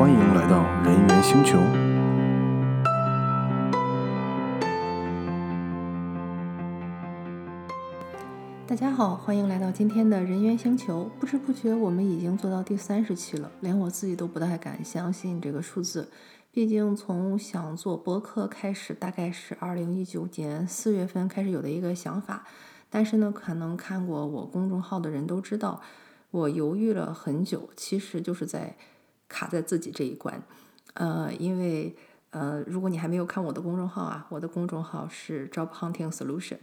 欢迎来到人猿星球。大家好，欢迎来到今天的人猿星球。不知不觉，我们已经做到第三十期了，连我自己都不太敢相信这个数字。毕竟从想做博客开始，大概是二零一九年四月份开始有的一个想法。但是呢，可能看过我公众号的人都知道，我犹豫了很久，其实就是在卡在自己这一关。呃，因为呃，如果你还没有看我的公众号啊，我的公众号是 Job Hunting Solution。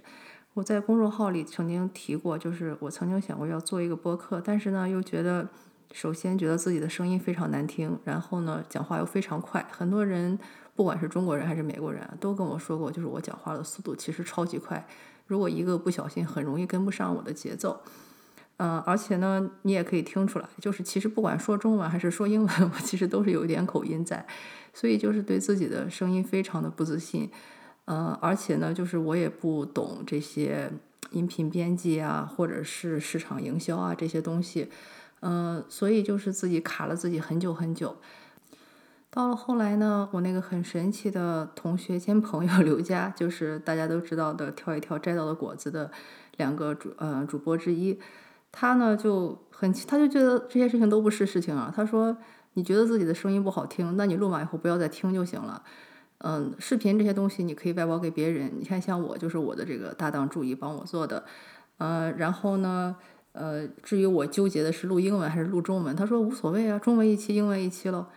我在公众号里曾经提过，就是我曾经想过要做一个播客，但是呢，又觉得首先觉得自己的声音非常难听，然后呢，讲话又非常快。很多人不管是中国人还是美国人，都跟我说过，就是我讲话的速度其实超级快，如果一个不小心，很容易跟不上我的节奏。嗯，而且呢，你也可以听出来，就是其实不管说中文还是说英文，我其实都是有一点口音在，所以就是对自己的声音非常的不自信。嗯，而且呢，就是我也不懂这些音频编辑啊，或者是市场营销啊这些东西，嗯，所以就是自己卡了自己很久很久。到了后来呢，我那个很神奇的同学兼朋友 刘佳，就是大家都知道的跳一跳摘到的果子的两个主呃主播之一，他呢就很他就觉得这些事情都不是事情啊。他说：“你觉得自己的声音不好听，那你录完以后不要再听就行了。”嗯，视频这些东西你可以外包给别人。你看，像我就是我的这个搭档助理帮我做的。呃，然后呢，呃，至于我纠结的是录英文还是录中文，他说无所谓啊，中文一期，英文一期了。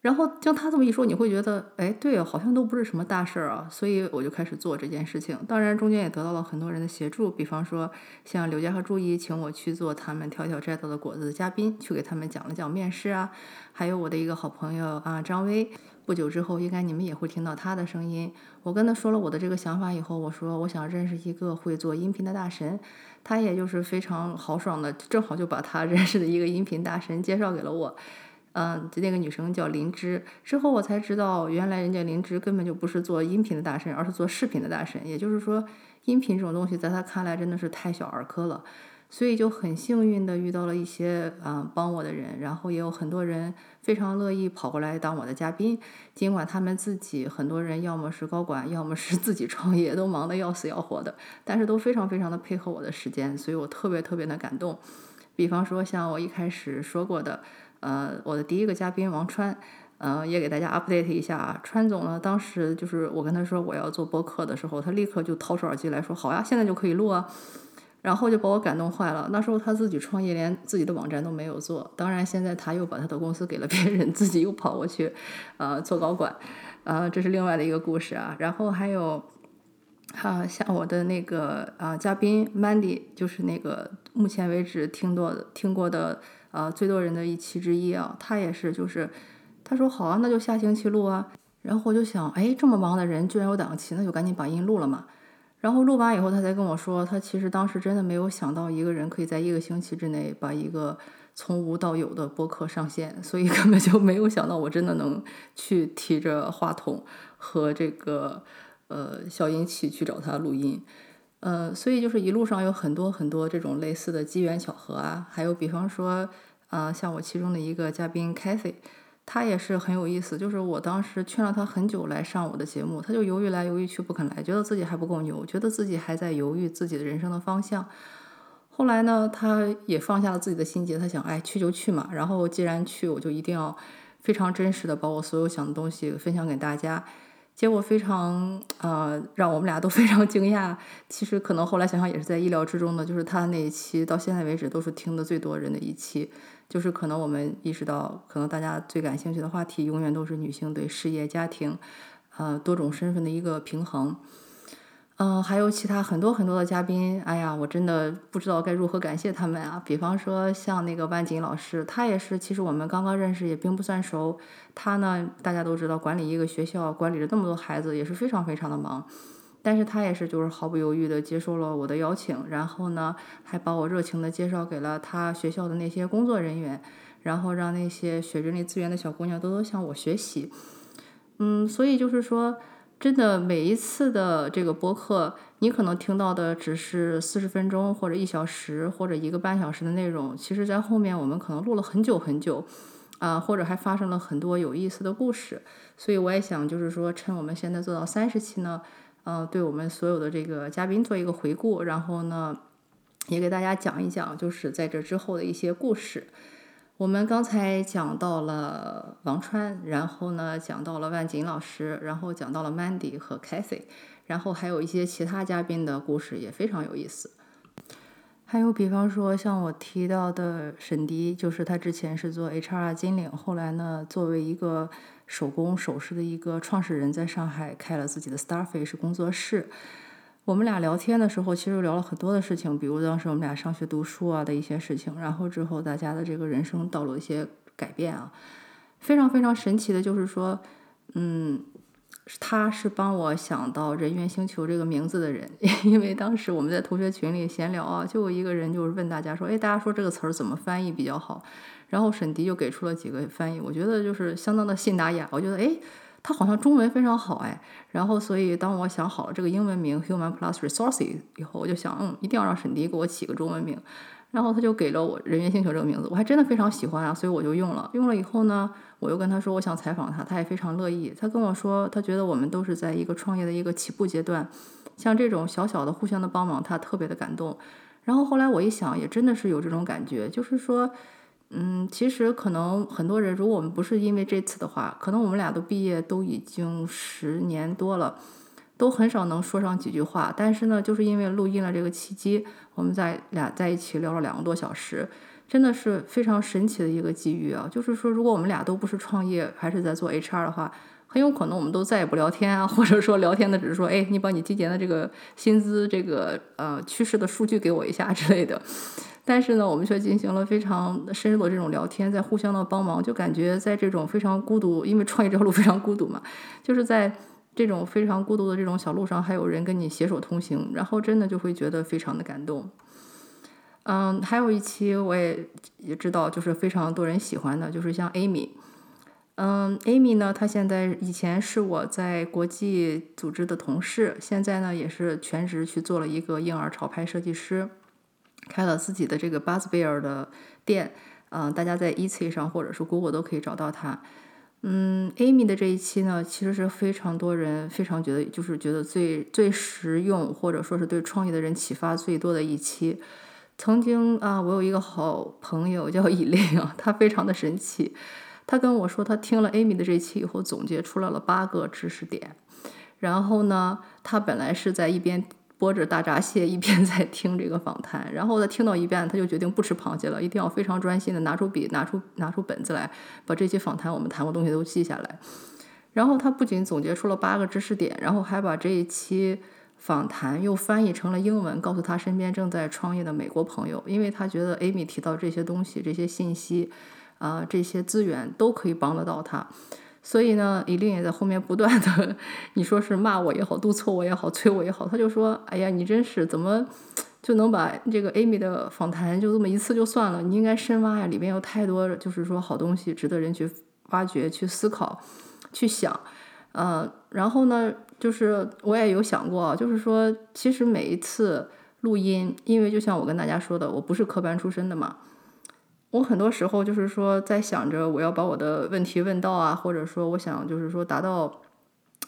然后听他这么一说，你会觉得，哎，对啊，好像都不是什么大事儿啊。所以我就开始做这件事情。当然，中间也得到了很多人的协助，比方说像刘佳和朱怡请我去做他们跳跳摘到的果子的嘉宾，去给他们讲了讲面试啊。还有我的一个好朋友啊，张威。不久之后，应该你们也会听到他的声音。我跟他说了我的这个想法以后，我说我想认识一个会做音频的大神，他也就是非常豪爽的，正好就把他认识的一个音频大神介绍给了我。嗯，就那个女生叫林芝。之后我才知道，原来人家林芝根本就不是做音频的大神，而是做视频的大神。也就是说，音频这种东西在他看来真的是太小儿科了。所以就很幸运的遇到了一些啊帮我的人，然后也有很多人非常乐意跑过来当我的嘉宾，尽管他们自己很多人要么是高管，要么是自己创业，都忙得要死要活的，但是都非常非常的配合我的时间，所以我特别特别的感动。比方说像我一开始说过的，呃，我的第一个嘉宾王川，呃，也给大家 update 一下啊，川总呢，当时就是我跟他说我要做播客的时候，他立刻就掏出耳机来说，好呀，现在就可以录啊。然后就把我感动坏了。那时候他自己创业，连自己的网站都没有做。当然，现在他又把他的公司给了别人，自己又跑过去，呃，做高管，呃，这是另外的一个故事啊。然后还有，啊，像我的那个啊嘉宾 Mandy，就是那个目前为止听多听过的呃最多人的一期之一啊。他也是，就是他说好啊，那就下星期录啊。然后我就想，哎，这么忙的人居然有档期，那就赶紧把音录了嘛。然后录完以后，他才跟我说，他其实当时真的没有想到一个人可以在一个星期之内把一个从无到有的播客上线，所以根本就没有想到我真的能去提着话筒和这个呃消音器去找他录音。呃，所以就是一路上有很多很多这种类似的机缘巧合啊，还有比方说，啊，像我其中的一个嘉宾 Cathy，。他也是很有意思，就是我当时劝了他很久来上我的节目，他就犹豫来犹豫去不肯来，觉得自己还不够牛，觉得自己还在犹豫自己的人生的方向。后来呢，他也放下了自己的心结，他想，哎，去就去嘛。然后既然去，我就一定要非常真实的把我所有想的东西分享给大家。结果非常呃，让我们俩都非常惊讶。其实可能后来想想也是在意料之中的，就是他那一期到现在为止都是听的最多人的一期。就是可能我们意识到，可能大家最感兴趣的话题永远都是女性对事业、家庭，呃，多种身份的一个平衡。嗯，还有其他很多很多的嘉宾，哎呀，我真的不知道该如何感谢他们啊。比方说像那个万锦老师，他也是，其实我们刚刚认识也并不算熟。他呢，大家都知道，管理一个学校，管理着那么多孩子，也是非常非常的忙。但是他也是，就是毫不犹豫的接受了我的邀请，然后呢，还把我热情的介绍给了他学校的那些工作人员，然后让那些学人力资源的小姑娘多多向我学习。嗯，所以就是说，真的每一次的这个播客，你可能听到的只是四十分钟或者一小时或者一个半小时的内容，其实在后面我们可能录了很久很久。啊，或者还发生了很多有意思的故事。所以我也想，就是说，趁我们现在做到三十期呢，嗯，对我们所有的这个嘉宾做一个回顾，然后呢，也给大家讲一讲，就是在这之后的一些故事。我们刚才讲到了王川，然后呢讲到了万锦老师，然后讲到了 Mandy 和 Cathy，然后还有一些其他嘉宾的故事也非常有意思。还有比方说像我提到的沈迪，就是他之前是做 HR 金领，后来呢作为一个手工首饰的一个创始人，在上海开了自己的 Starfish 工作室。我们俩聊天的时候，其实聊了很多的事情，比如当时我们俩上学读书啊的一些事情，然后之后大家的这个人生道路一些改变啊，非常非常神奇的，就是说，嗯，他是帮我想到“人猿星球”这个名字的人，因为当时我们在同学群里闲聊啊，就有一个人就是问大家说，哎，大家说这个词儿怎么翻译比较好？然后沈迪就给出了几个翻译，我觉得就是相当的信达雅，我觉得哎。他好像中文非常好哎，然后所以当我想好了这个英文名 Human Plus Resources 以后，我就想，嗯，一定要让沈迪给我起个中文名。然后他就给了我人猿星球这个名字，我还真的非常喜欢啊，所以我就用了。用了以后呢，我又跟他说我想采访他，他也非常乐意。他跟我说，他觉得我们都是在一个创业的一个起步阶段，像这种小小的互相的帮忙，他特别的感动。然后后来我一想，也真的是有这种感觉，就是说。嗯，其实可能很多人，如果我们不是因为这次的话，可能我们俩都毕业都已经十年多了，都很少能说上几句话。但是呢，就是因为录音了这个契机，我们在俩在一起聊了两个多小时，真的是非常神奇的一个机遇啊！就是说，如果我们俩都不是创业，还是在做 HR 的话，很有可能我们都再也不聊天啊，或者说聊天的只是说，哎，你把你今年的这个薪资这个呃趋势的数据给我一下之类的。但是呢，我们却进行了非常深入的这种聊天，在互相的帮忙，就感觉在这种非常孤独，因为创业这条路非常孤独嘛，就是在这种非常孤独的这种小路上，还有人跟你携手同行，然后真的就会觉得非常的感动。嗯，还有一期我也也知道，就是非常多人喜欢的，就是像 Amy。嗯，Amy 呢，她现在以前是我在国际组织的同事，现在呢也是全职去做了一个婴儿潮牌设计师。开了自己的这个 Buzzbear 的店，嗯，大家在 e t s 上或者是 Google 都可以找到他。嗯，Amy 的这一期呢，其实是非常多人非常觉得就是觉得最最实用，或者说是对创业的人启发最多的一期。曾经啊，我有一个好朋友叫以琳啊，他非常的神奇，他跟我说他听了 Amy 的这期以后，总结出来了八个知识点。然后呢，他本来是在一边。剥着大闸蟹，一边 在听这个访谈，然后他听到一半，他就决定不吃螃蟹了，一定要非常专心的拿出笔、拿出拿出本子来，把这些访谈我们谈过东西都记下来。然后他不仅总结出了八个知识点，然后还把这一期访谈又翻译成了英文，告诉他身边正在创业的美国朋友，因为他觉得 Amy 提到这些东西、这些信息啊、这些资源都可以帮得到他。所以呢，伊琳也在后面不断的，你说是骂我也好，督促我也好，催我也好，他就说：“哎呀，你真是怎么就能把这个 Amy 的访谈就这么一次就算了？你应该深挖呀，里面有太多就是说好东西，值得人去挖掘、去思考、去想。”嗯，然后呢，就是我也有想过，就是说，其实每一次录音，因为就像我跟大家说的，我不是科班出身的嘛。我很多时候就是说，在想着我要把我的问题问到啊，或者说我想就是说达到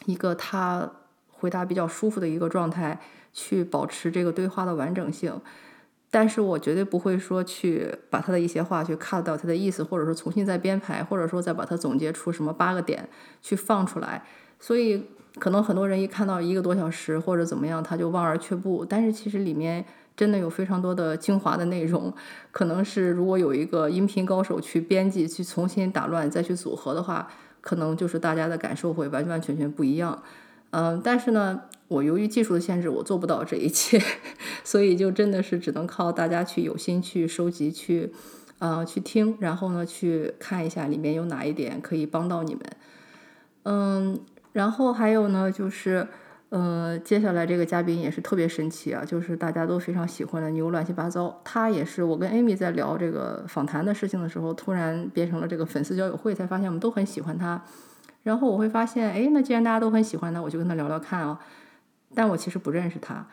一个他回答比较舒服的一个状态，去保持这个对话的完整性。但是我绝对不会说去把他的一些话去 cut 掉他的意思，或者说重新再编排，或者说再把它总结出什么八个点去放出来。所以可能很多人一看到一个多小时或者怎么样，他就望而却步。但是其实里面。真的有非常多的精华的内容，可能是如果有一个音频高手去编辑、去重新打乱、再去组合的话，可能就是大家的感受会完完全全不一样。嗯，但是呢，我由于技术的限制，我做不到这一切，所以就真的是只能靠大家去有心去收集、去呃去听，然后呢去看一下里面有哪一点可以帮到你们。嗯，然后还有呢就是。呃，接下来这个嘉宾也是特别神奇啊，就是大家都非常喜欢的牛乱七八糟。他也是我跟 Amy 在聊这个访谈的事情的时候，突然变成了这个粉丝交友会，才发现我们都很喜欢他。然后我会发现，哎，那既然大家都很喜欢他，我就跟他聊聊看啊。但我其实不认识他。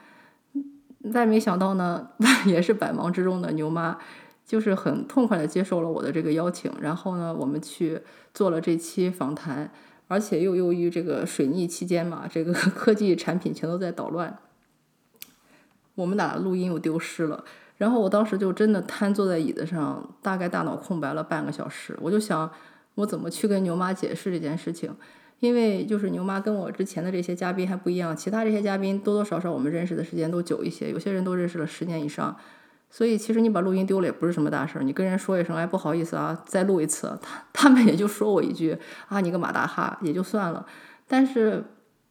再没想到呢，也是百忙之中的牛妈，就是很痛快的接受了我的这个邀请。然后呢，我们去做了这期访谈，而且又由于这个水逆期间嘛，这个 科技产品全都在捣乱，我们俩录音又丢失了。然后我当时就真的瘫坐在椅子上，大概大脑空白了半个小时。我就想，我怎么去跟牛妈解释这件事情？因为就是牛妈跟我之前的这些嘉宾还不一样，其他这些嘉宾多多少少我们认识的时间都久一些，有些人都认识了十年以上。所以其实你把录音丢了也不是什么大事儿，你跟人说一声，哎，不好意思啊，再录一次，他 他们也就说我一句啊，你个马大哈，也就算了。但是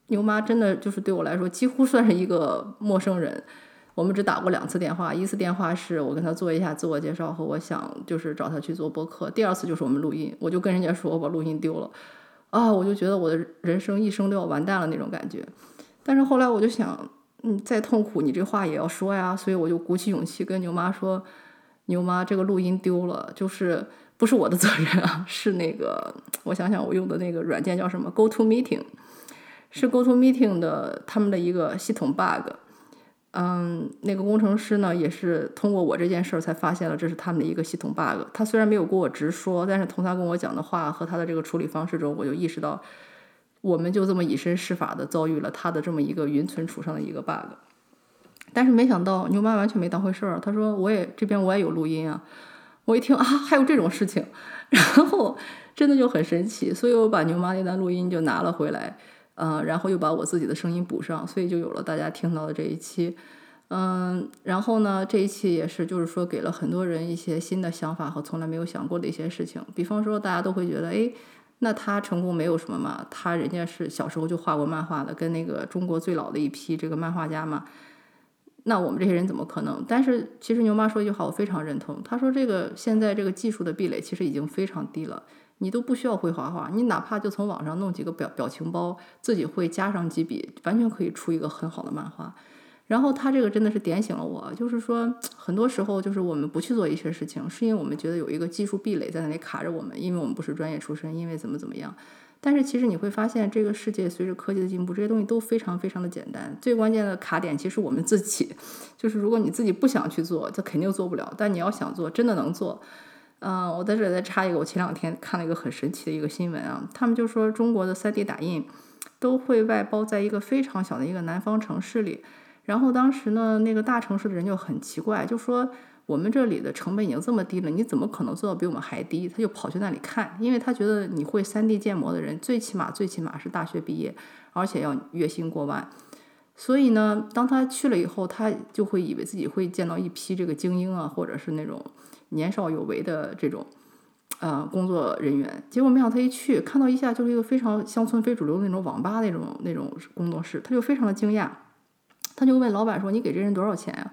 牛妈真的就是对我来说几乎算是一个陌生人。我们只打过两次电话，一次电话是我跟他做一下自我介绍和我想就是找他去做播客，第二次就是我们录音，我就跟人家说我把录音丢了，啊，我就觉得我的人生一生都要完蛋了那种感觉。但是后来我就想，嗯，再痛苦你这话也要说呀，所以我就鼓起勇气跟牛妈说，牛妈这个录音丢了，就是不是我的责任啊，是那个我想想我用的那个软件叫什么，Go To Meeting，是 Go To Meeting 的他们的一个系统 bug。嗯，那个工程师呢，也是通过我这件事儿才发现了这是他们的一个系统 bug。他虽然没有跟我直说，但是从他跟我讲的话和他的这个处理方式中，我就意识到，我们就这么以身试法的遭遇了他的这么一个云存储上的一个 bug。但是没想到牛妈完全没当回事儿，他说我也这边我也有录音啊。我一听啊，还有这种事情，然后真的就很神奇，所以我把牛妈那段录音就拿了回来。嗯，然后又把我自己的声音补上，所以就有了大家听到的这一期。嗯，然后呢，这一期也是，就是说给了很多人一些新的想法和从来没有想过的一些事情。比方说，大家都会觉得，哎，那他成功没有什么嘛？他人家是小时候就画过漫画的，跟那个中国最老的一批这个漫画家嘛。那我们这些人怎么可能？但是其实牛妈说一句话，我非常认同。她说，这个现在这个技术的壁垒其实已经非常低了。你都不需要会画画，你哪怕就从网上弄几个表表情包，自己会加上几笔，完全可以出一个很好的漫画。然后他这个真的是点醒了我，就是说很多时候就是我们不去做一些事情，是因为我们觉得有一个技术壁垒在那里卡着我们，因为我们不是专业出身，因为怎么怎么样。但是其实你会发现，这个世界随着科技的进步，这些东西都非常非常的简单。最关键的卡点其实我们自己，就是如果你自己不想去做，这肯定做不了。但你要想做，真的能做。嗯，我在这里再插一个，我前两天看了一个很神奇的一个新闻啊，他们就说中国的 3D 打印都会外包在一个非常小的一个南方城市里，然后当时呢，那个大城市的人就很奇怪，就说我们这里的成本已经这么低了，你怎么可能做到比我们还低？他就跑去那里看，因为他觉得你会 3D 建模的人，最起码最起码是大学毕业，而且要月薪过万，所以呢，当他去了以后，他就会以为自己会见到一批这个精英啊，或者是那种。年少有为的这种，呃，工作人员，结果没想到他一去，看到一下就是一个非常乡村非主流的那种网吧那种那种工作室，他就非常的惊讶，他就问老板说：“你给这人多少钱呀？”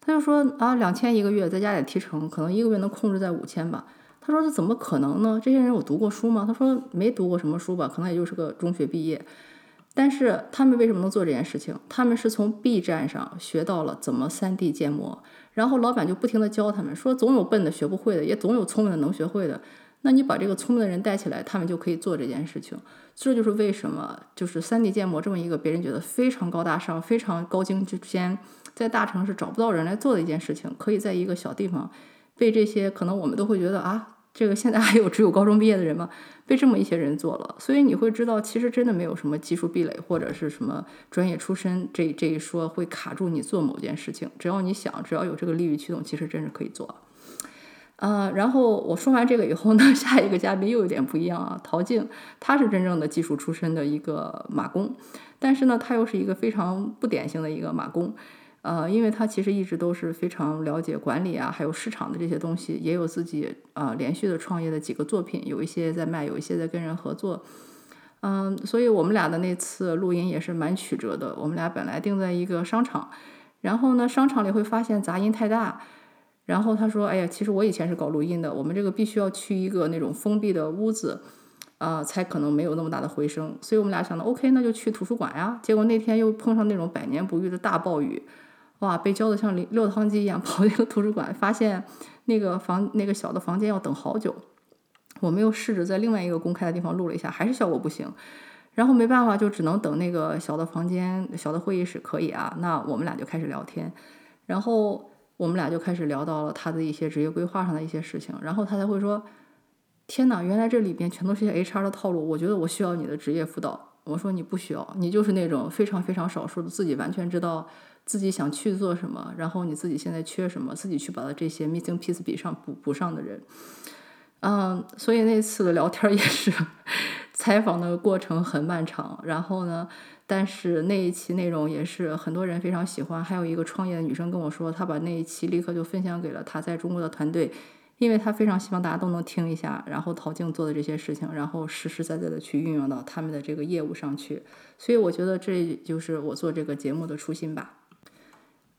他就说：“啊，两千一个月，再加点提成，可能一个月能控制在五千吧。”他说：“这怎么可能呢？这些人有读过书吗？”他说：“没读过什么书吧，可能也就是个中学毕业。”但是他们为什么能做这件事情？他们是从 B 站上学到了怎么 3D 建模。然后老板就不停的教他们，说总有笨的学不会的，也总有聪明的能学会的。那你把这个聪明的人带起来，他们就可以做这件事情。这就是为什么，就是三 D 建模这么一个别人觉得非常高大上、非常高精尖，在大城市找不到人来做的一件事情，可以在一个小地方被这些可能我们都会觉得啊。这个现在还有只有高中毕业的人吗？被这么一些人做了，所以你会知道，其实真的没有什么技术壁垒或者是什么专业出身这这一说会卡住你做某件事情。只要你想，只要有这个利益驱动，其实真是可以做。呃，然后我说完这个以后呢，下一个嘉宾又有点不一样啊，陶静，他是真正的技术出身的一个马工，但是呢，他又是一个非常不典型的一个马工。呃，因为他其实一直都是非常了解管理啊，还有市场的这些东西，也有自己呃连续的创业的几个作品，有一些在卖，有一些在跟人合作。嗯，所以我们俩的那次录音也是蛮曲折的。我们俩本来定在一个商场，然后呢，商场里会发现杂音太大。然后他说：“哎呀，其实我以前是搞录音的，我们这个必须要去一个那种封闭的屋子，啊，才可能没有那么大的回声。”所以我们俩想的 OK，那就去图书馆呀。结果那天又碰上那种百年不遇的大暴雨。哇，被浇的像溜汤鸡一样，跑进了图书馆，发现那个房那个小的房间要等好久。我们又试着在另外一个公开的地方录了一下，还是效果不行。然后没办法，就只能等那个小的房间、小的会议室可以啊。那我们俩就开始聊天。然后我们俩就开始聊到了他的一些职业规划上的一些事情，然后他才会说：“天哪，原来这里边全都是些 HR 的套路，我觉得我需要你的职业辅导。”我说：“你不需要，你就是那种非常非常少数的自己完全知道自己想去做什么，然后你自己现在缺什么，自己去把这些 missing piece 比上补补上的人。”嗯，所以那次的聊天也是采访的过程很漫长，然后呢。但是那一期内容也是很多人非常喜欢，还有一个创业的女生跟我说，她把那一期立刻就分享给了她在中国的团队，因为她非常希望大家都能听一下，然后陶静做的这些事情，然后实实在在的去运用到他们的这个业务上去。所以我觉得这就是我做这个节目的初心吧。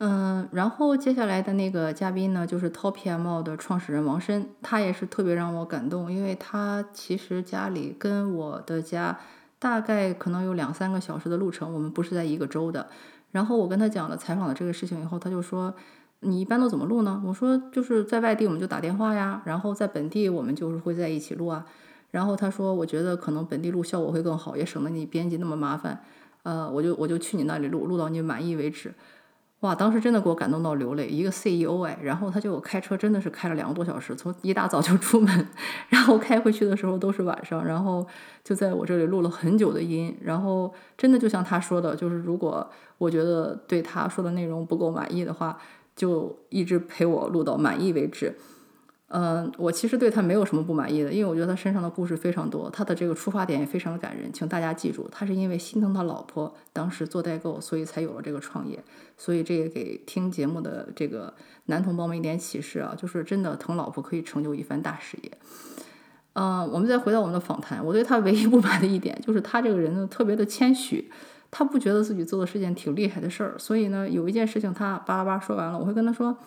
嗯，然后接下来的那个嘉宾呢，就是 Top M O 的创始人王申，他也是特别让我感动，因为他其实家里跟我的家。大概可能有两三个小时的路程，我们不是在一个州的。然后我跟他讲了采访的这个事情以后，他就说：“你一般都怎么录呢？”我说：“就是在外地我们就打电话呀，然后在本地我们就是会在一起录啊。”然后他说：“我觉得可能本地录效果会更好，也省得你编辑那么麻烦。呃，我就我就去你那里录，录到你满意为止。”哇，当时真的给我感动到流泪。一个 CEO 哎，然后他就开车，真的是开了两个多小时，从一大早就出门，然后开回去的时候都是晚上，然后就在我这里录了很久的音。然后真的就像他说的，就是如果我觉得对他说的内容不够满意的话，就一直陪我录到满意为止。嗯，我其实对他没有什么不满意的，因为我觉得他身上的故事非常多，他的这个出发点也非常的感人。请大家记住，他是因为心疼他老婆当时做代购，所以才有了这个创业。所以这也给听节目的这个男同胞们一点启示啊，就是真的疼老婆可以成就一番大事业。嗯，我们再回到我们的访谈，我对他唯一不满的一点就是他这个人呢特别的谦虚，他不觉得自己做的是件挺厉害的事儿，所以呢有一件事情他巴拉巴说完了，我会跟他说。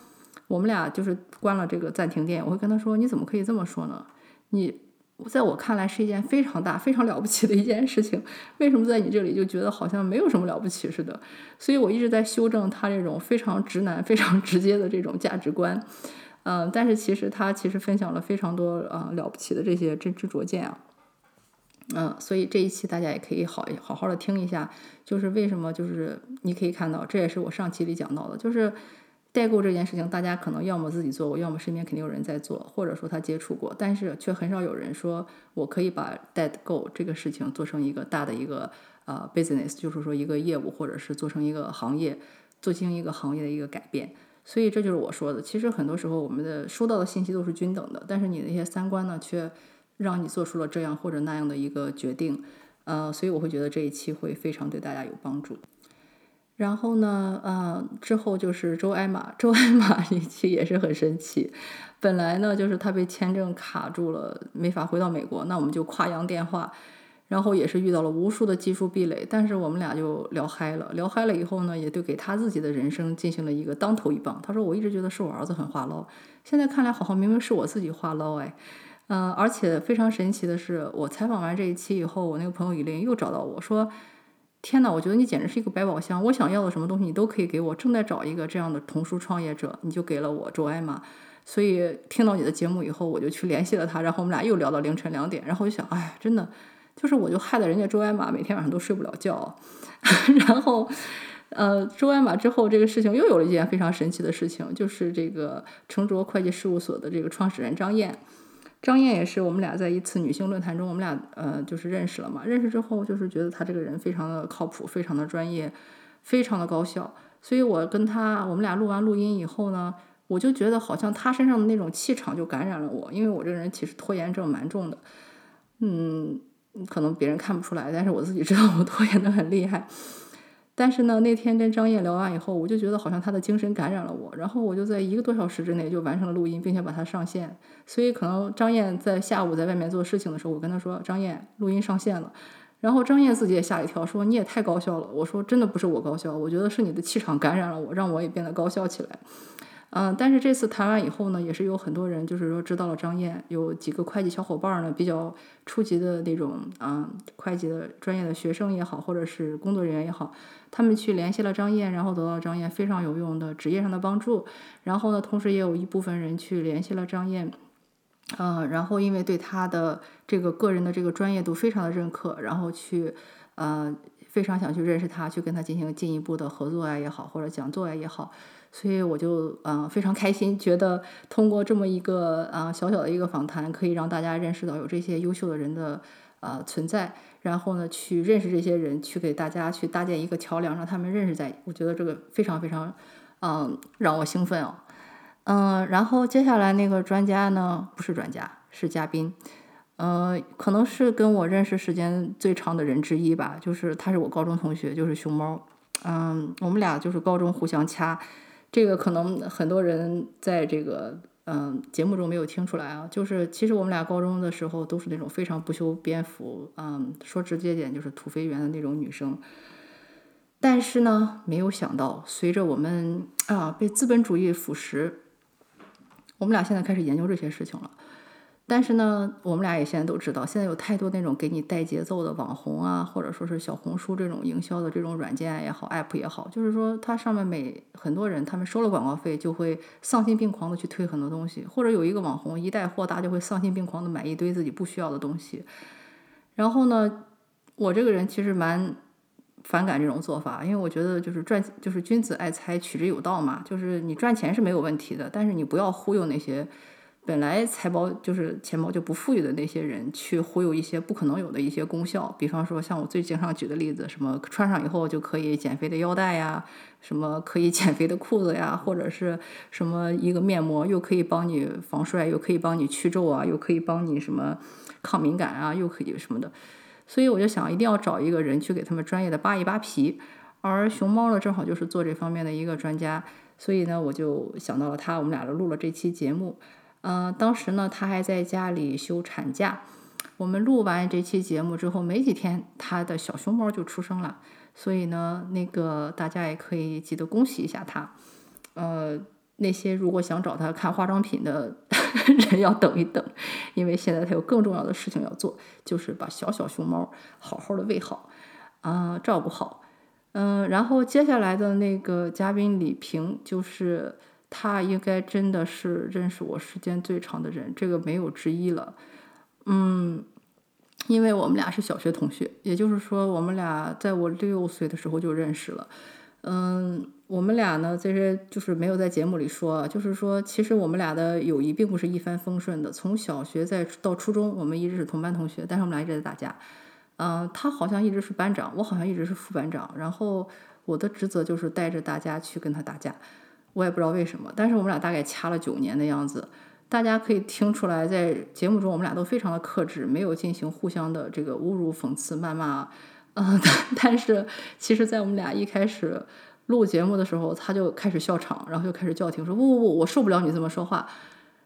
我们俩就是关了这个暂停键，我会跟他说：“你怎么可以这么说呢？你在我看来是一件非常大、非常了不起的一件事情，为什么在你这里就觉得好像没有什么了不起似的？”所以我一直在修正他这种非常直男、非常直接的这种价值观。嗯，但是其实他其实分享了非常多啊了不起的这些真知灼见啊。嗯，所以这一期大家也可以好好好的听一下，就是为什么就是你可以看到，这也是我上期里讲到的，就是。代购这件事情，大家可能要么自己做过，要么身边肯定有人在做，或者说他接触过，但是却很少有人说我可以把代购这个事情做成一个大的一个呃 business，就是说一个业务，或者是做成一个行业，做进行一个行业的一个改变。所以这就是我说的，其实很多时候我们的收到的信息都是均等的，但是你的一些三观呢，却让你做出了这样或者那样的一个决定。呃，所以我会觉得这一期会非常对大家有帮助。然后呢，嗯，之后就是周艾玛，周艾玛一期也是很神奇。本来呢，就是他被签证卡住了，没法回到美国，那我们就跨洋电话，然后也是遇到了无数的技术壁垒，但是我们俩就聊嗨了。聊嗨了以后呢，也对给他自己的人生进行了一个当头一棒。他说：“我一直觉得是我儿子很话唠，现在看来好像明明是我自己话唠哎。”嗯，而且非常神奇的是，我采访完这一期以后，我那个朋友以琳又找到我说。天哪，我觉得你简直是一个百宝箱，我想要的什么东西你都可以给我。正在找一个这样的童书创业者，你就给了我周艾玛。所以听到你的节目以后，我就去联系了他，然后我们俩又聊到凌晨两点。然后我就想，哎，真的，就是我就害得人家周艾玛每天晚上都睡不了觉。然后，呃，周艾玛之后，这个事情又有了一件非常神奇的事情，就是这个成卓会计事务所的这个创始人张燕。张燕也是我们俩在一次女性论坛中，我们俩呃就是认识了嘛。认识之后就是觉得他这个人非常的靠谱，非常的专业，非常的高效。所以我跟他，我们俩录完录音以后呢，我就觉得好像他身上的那种气场就感染了我。因为我这个人其实拖延症蛮重的，嗯，可能别人看不出来，但是我自己知道我拖延的很厉害。但是呢，那天跟张燕聊完以后，我就觉得好像她的精神感染了我，然后我就在一个多小时之内就完成了录音，并且把它上线。所以可能张燕在下午在外面做事情的时候，我跟她说：“张燕，录音上线了。”然后张燕自己也吓一跳，说：“你也太高效了。”我说：“真的不是我高效，我觉得是你的气场感染了我，让我也变得高效起来。”嗯，但是这次谈完以后呢，也是有很多人就是说知道了张燕，有几个会计小伙伴呢，比较初级的那种啊，会计的专业的学生也好，或者是工作人员也好，他们去联系了张燕，然后得到张燕非常有用的职业上的帮助。然后呢，同时也有一部分人去联系了张燕，嗯，然后因为对他的这个个人的这个专业度非常的认可，然后去呃非常想去认识他，去跟他进行进一步的合作啊也好，或者讲座啊也好。所以我就嗯非常开心，觉得通过这么一个啊小小的一个访谈，可以让大家认识到有这些优秀的人的呃存在，然后呢去认识这些人，去给大家去搭建一个桥梁，让他们认识在，我觉得这个非常非常嗯让我兴奋哦，嗯，然后接下来那个专家呢不是专家是嘉宾，呃，可能是跟我认识时间最长的人之一吧，就是他是我高中同学，就是熊猫，嗯，我们俩就是高中互相掐。这个可能很多人在这个嗯节目中没有听出来啊，就是其实我们俩高中的时候都是那种非常不修边幅，嗯，说直接点就是土肥圆的那种女生。但是呢，没有想到随着我们啊被资本主义腐蚀，我们俩现在开始研究这些事情了。但是呢，我们俩也现在都知道，现在有太多那种给你带节奏的网红啊，或者说是小红书这种营销的这种软件也好，app 也好，就是说它上面每很多人他们收了广告费，就会丧心病狂的去推很多东西，或者有一个网红一带货大，就会丧心病狂的买一堆自己不需要的东西。然后呢，我这个人其实蛮反感这种做法，因为我觉得就是赚就是君子爱财，取之有道嘛，就是你赚钱是没有问题的，但是你不要忽悠那些。本来财宝就是钱包就不富裕的那些人，去忽悠一些不可能有的一些功效，比方说像我最经常举的例子，什么穿上以后就可以减肥的腰带呀，什么可以减肥的裤子呀，或者是什么一个面膜又可以帮你防衰，又可以帮你去皱啊，又可以帮你什么抗敏感啊，又可以什么的。所以我就想，一定要找一个人去给他们专业的扒一扒皮。而熊猫呢，正好就是做这方面的一个专家，所以呢，我就想到了他，我们俩就录了这期节目。嗯，当时呢，他还在家里休产假。我们录完这期节目之后，没几天，他的小熊猫就出生了。所以呢，那个大家也可以记得恭喜一下他。呃，那些如果想找他看化妆品的 人要等一等，因为现在他有更重要的事情要做，就是把小小熊猫好好的喂好，啊，照顾好。嗯，然后接下来的那个嘉宾李平就是。他应该真的是认识我时间最长的人，这个没有之一了。嗯，因为我们俩是小学同学，也就是说，我们俩在我六岁的时候就认识了。嗯，我们俩呢，这些就是没有在节目里说，就是说，其实我们俩的友谊并不是一帆风顺的。从小学在到初中，我们一直是同班同学，但是我们俩一直在打架。嗯，他好像一直是班长，我好像一直是副班长，然后我的职责就是带着大家去跟他打架。我也不知道为什么，但是我们俩大概掐了九年的样子，大家可以听出来，在节目中我们俩都非常的克制，没有进行互相的这个侮辱、讽刺、谩骂，嗯，但是其实，在我们俩一开始录节目的时候，他就开始笑场，然后就开始叫停，说不不不，我受不了你这么说话，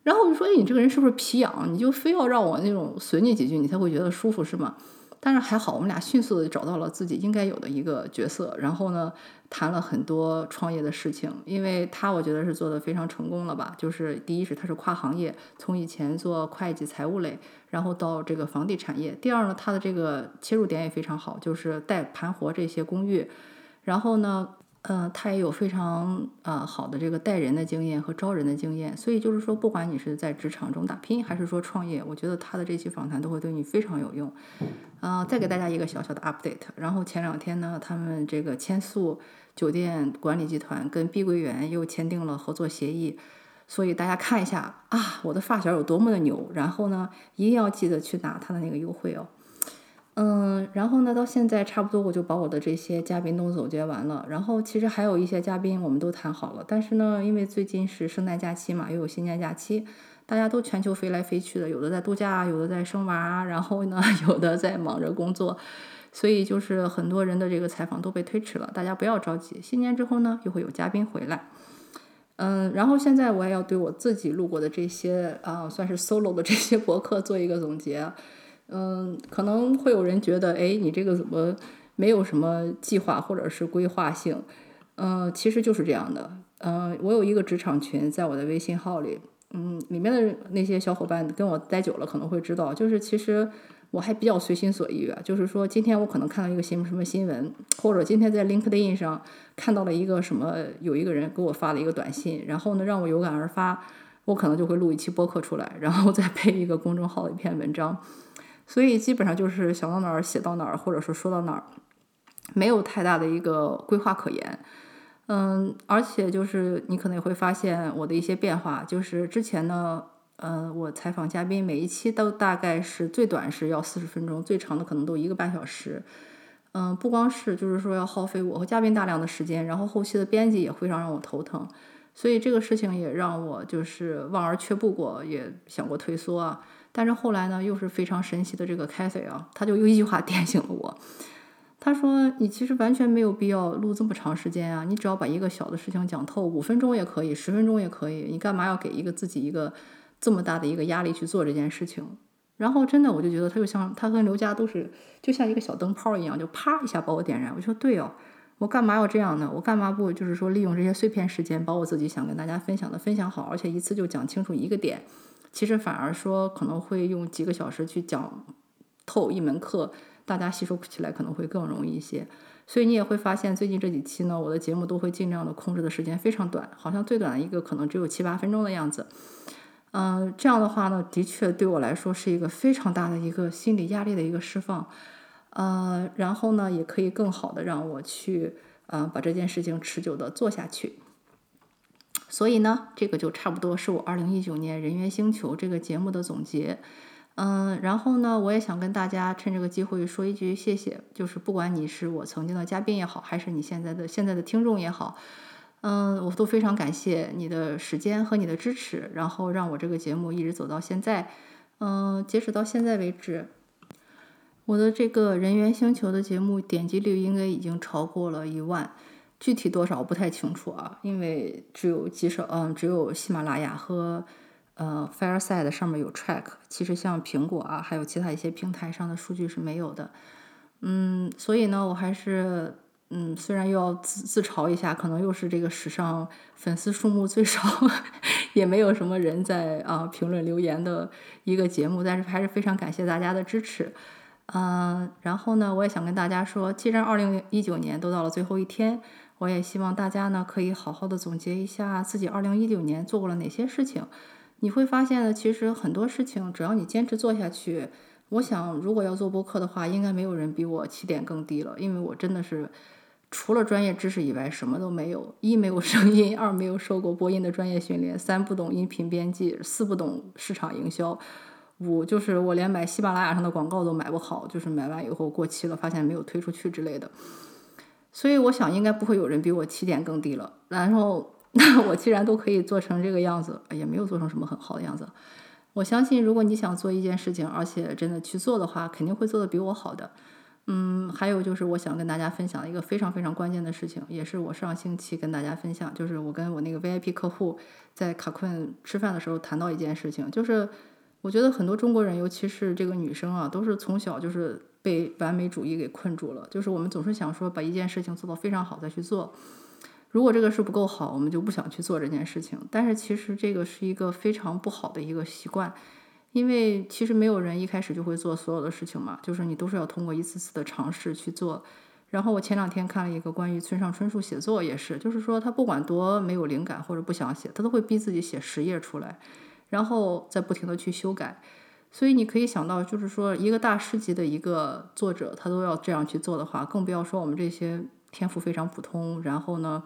然后我就说，哎，你这个人是不是皮痒？你就非要让我那种损你几句，你才会觉得舒服是吗？但是还好，我们俩迅速的找到了自己应该有的一个角色，然后呢，谈了很多创业的事情。因为他我觉得是做的非常成功了吧，就是第一是他是跨行业，从以前做会计财务类，然后到这个房地产业。第二呢，他的这个切入点也非常好，就是带盘活这些公寓，然后呢。嗯，他也有非常啊好的这个带人的经验和招人的经验，所以就是说，不管你是在职场中打拼，还是说创业，我觉得他的这期访谈都会对你非常有用。啊，再给大家一个小小的 update，然后前两天呢，他们这个千宿酒店管理集团跟碧桂园又签订了合作协议，所以大家看一下啊，我的发小有多么的牛，然后呢，一定要记得去拿他的那个优惠哦。嗯，然后呢，到现在差不多我就把我的这些嘉宾都总结完了。然后其实还有一些嘉宾我们都谈好了，但是呢，因为最近是圣诞假期嘛，又有新年假期，大家都全球飞来飞去的，有的在度假，有的在生娃，然后呢，有的在忙着工作，所以就是很多人的这个采访都被推迟了。大家不要着急，新年之后呢，又会有嘉宾回来。嗯，然后现在我也要对我自己录过的这些啊，算是 solo 的这些博客做一个总结。嗯，可能会有人觉得，哎，你这个怎么没有什么计划或者是规划性？嗯，其实就是这样的。嗯，我有一个职场群，在我的微信号里，嗯，里面的那些小伙伴跟我待久了，可能会知道，就是其实我还比较随心所欲啊。就是说，今天我可能看到一个新什么新闻，或者今天在 LinkedIn 上看到了一个什么，有一个人给我发了一个短信，然后呢，让我有感而发，我可能就会录一期播客出来，然后再配一个公众号的一篇文章。所以基本上就是想到哪儿写到哪儿，或者说说到哪儿，没有太大的一个规划可言。嗯，而且就是你可能也会发现我的一些变化，就是之前呢，嗯，我采访嘉宾每一期都大概是最短是要四十分钟，最长的可能都一个半小时。嗯，不光是就是说要耗费我和嘉宾大量的时间，然后后期的编辑也非常让我头疼，所以这个事情也让我就是望而却步过，也想过退缩啊。但是后来呢，又是非常神奇的这个凯瑟啊，他就用一句话点醒了我。他说：“你其实完全没有必要录这么长时间啊，你只要把一个小的事情讲透，五分钟也可以，十分钟也可以，你干嘛要给一个自己一个这么大的一个压力去做这件事情？”然后真的，我就觉得他就像他跟刘佳都是就像一个小灯泡一样，就啪一下把我点燃。我说：“对哦，我干嘛要这样呢？我干嘛不就是说利用这些碎片时间，把我自己想跟大家分享的分享好，而且一次就讲清楚一个点？其实反而说可能会用几个小时去讲透一门课。”大家吸收起来可能会更容易一些，所以你也会发现最近这几期呢，我的节目都会尽量的控制的时间非常短，好像最短的一个可能只有七八分钟的样子。嗯，这样的话呢，的确对我来说是一个非常大的一个心理压力的一个释放。呃，然后呢，也可以更好的让我去呃把这件事情持久的做下去。所以呢，这个就差不多是我二零一九年人猿星球这个节目的总结。嗯，然后呢，我也想跟大家趁这个机会说一句谢谢，就是不管你是我曾经的嘉宾也好，还是你现在的现在的听众也好，嗯，我都非常感谢你的时间和你的支持，然后让我这个节目一直走到现在。嗯，截止到现在为止，我的这个人猿星球的节目点击率应该已经超过了一万，具体多少我不太清楚啊，因为只有几首，嗯，只有喜马拉雅和。呃，Fireside 上面有 track，其实像苹果啊，还有其他一些平台上的数据是没有的。嗯，所以呢，我还是嗯，虽然又要自自嘲一下，可能又是这个史上粉丝数目最少，也没有什么人在啊评论留言的一个节目，但是还是非常感谢大家的支持。嗯，然后呢，我也想跟大家说，既然二零一九年都到了最后一天，我也希望大家呢可以好好的总结一下自己二零一九年做过了哪些事情。你会发现呢，其实很多事情，只要你坚持做下去，我想，如果要做播客的话，应该没有人比我起点更低了。因为我真的是除了专业知识以外，什么都没有：一没有声音，二没有受过播音的专业训练，三不懂音频编辑，四不懂市场营销，五就是我连买喜马拉雅上的广告都买不好，就是买完以后过期了，发现没有推出去之类的。所以我想，应该不会有人比我起点更低了。然后。那我既然都可以做成这个样子，也没有做成什么很好的样子。我相信，如果你想做一件事情，而且真的去做的话，肯定会做的比我好的。嗯，还有就是，我想跟大家分享一个非常非常关键的事情，也是我上星期跟大家分享，就是我跟我那个 VIP 客户在卡困吃饭的时候谈到一件事情，就是我觉得很多中国人，尤其是这个女生啊，都是从小就是被完美主义给困住了，就是我们总是想说把一件事情做到非常好再去做。如果这个事不够好，我们就不想去做这件事情。但是其实这个是一个非常不好的一个习惯，因为其实没有人一开始就会做所有的事情嘛，就是你都是要通过一次次的尝试去做。然后我前两天看了一个关于村上春树写作，也是，就是说他不管多没有灵感或者不想写，他都会逼自己写十页出来，然后再不停的去修改。所以你可以想到，就是说一个大师级的一个作者，他都要这样去做的话，更不要说我们这些。天赋非常普通，然后呢，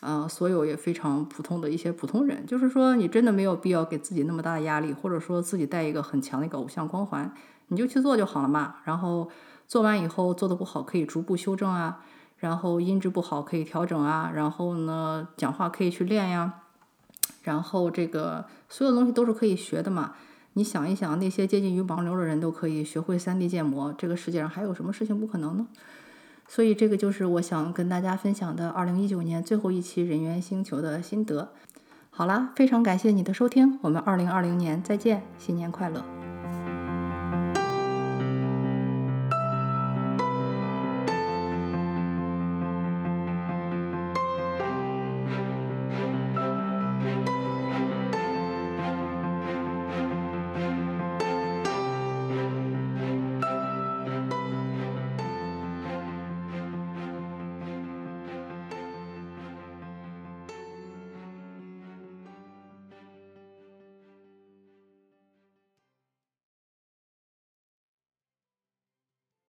呃，所有也非常普通的一些普通人，就是说，你真的没有必要给自己那么大的压力，或者说自己带一个很强的一个偶像光环，你就去做就好了嘛。然后做完以后做的不好可以逐步修正啊，然后音质不好可以调整啊，然后呢，讲话可以去练呀，然后这个所有东西都是可以学的嘛。你想一想，那些接近于盲流的人都可以学会 3D 建模，这个世界上还有什么事情不可能呢？所以这个就是我想跟大家分享的2019年最后一期《人猿星球》的心得。好啦，非常感谢你的收听，我们2020年再见，新年快乐！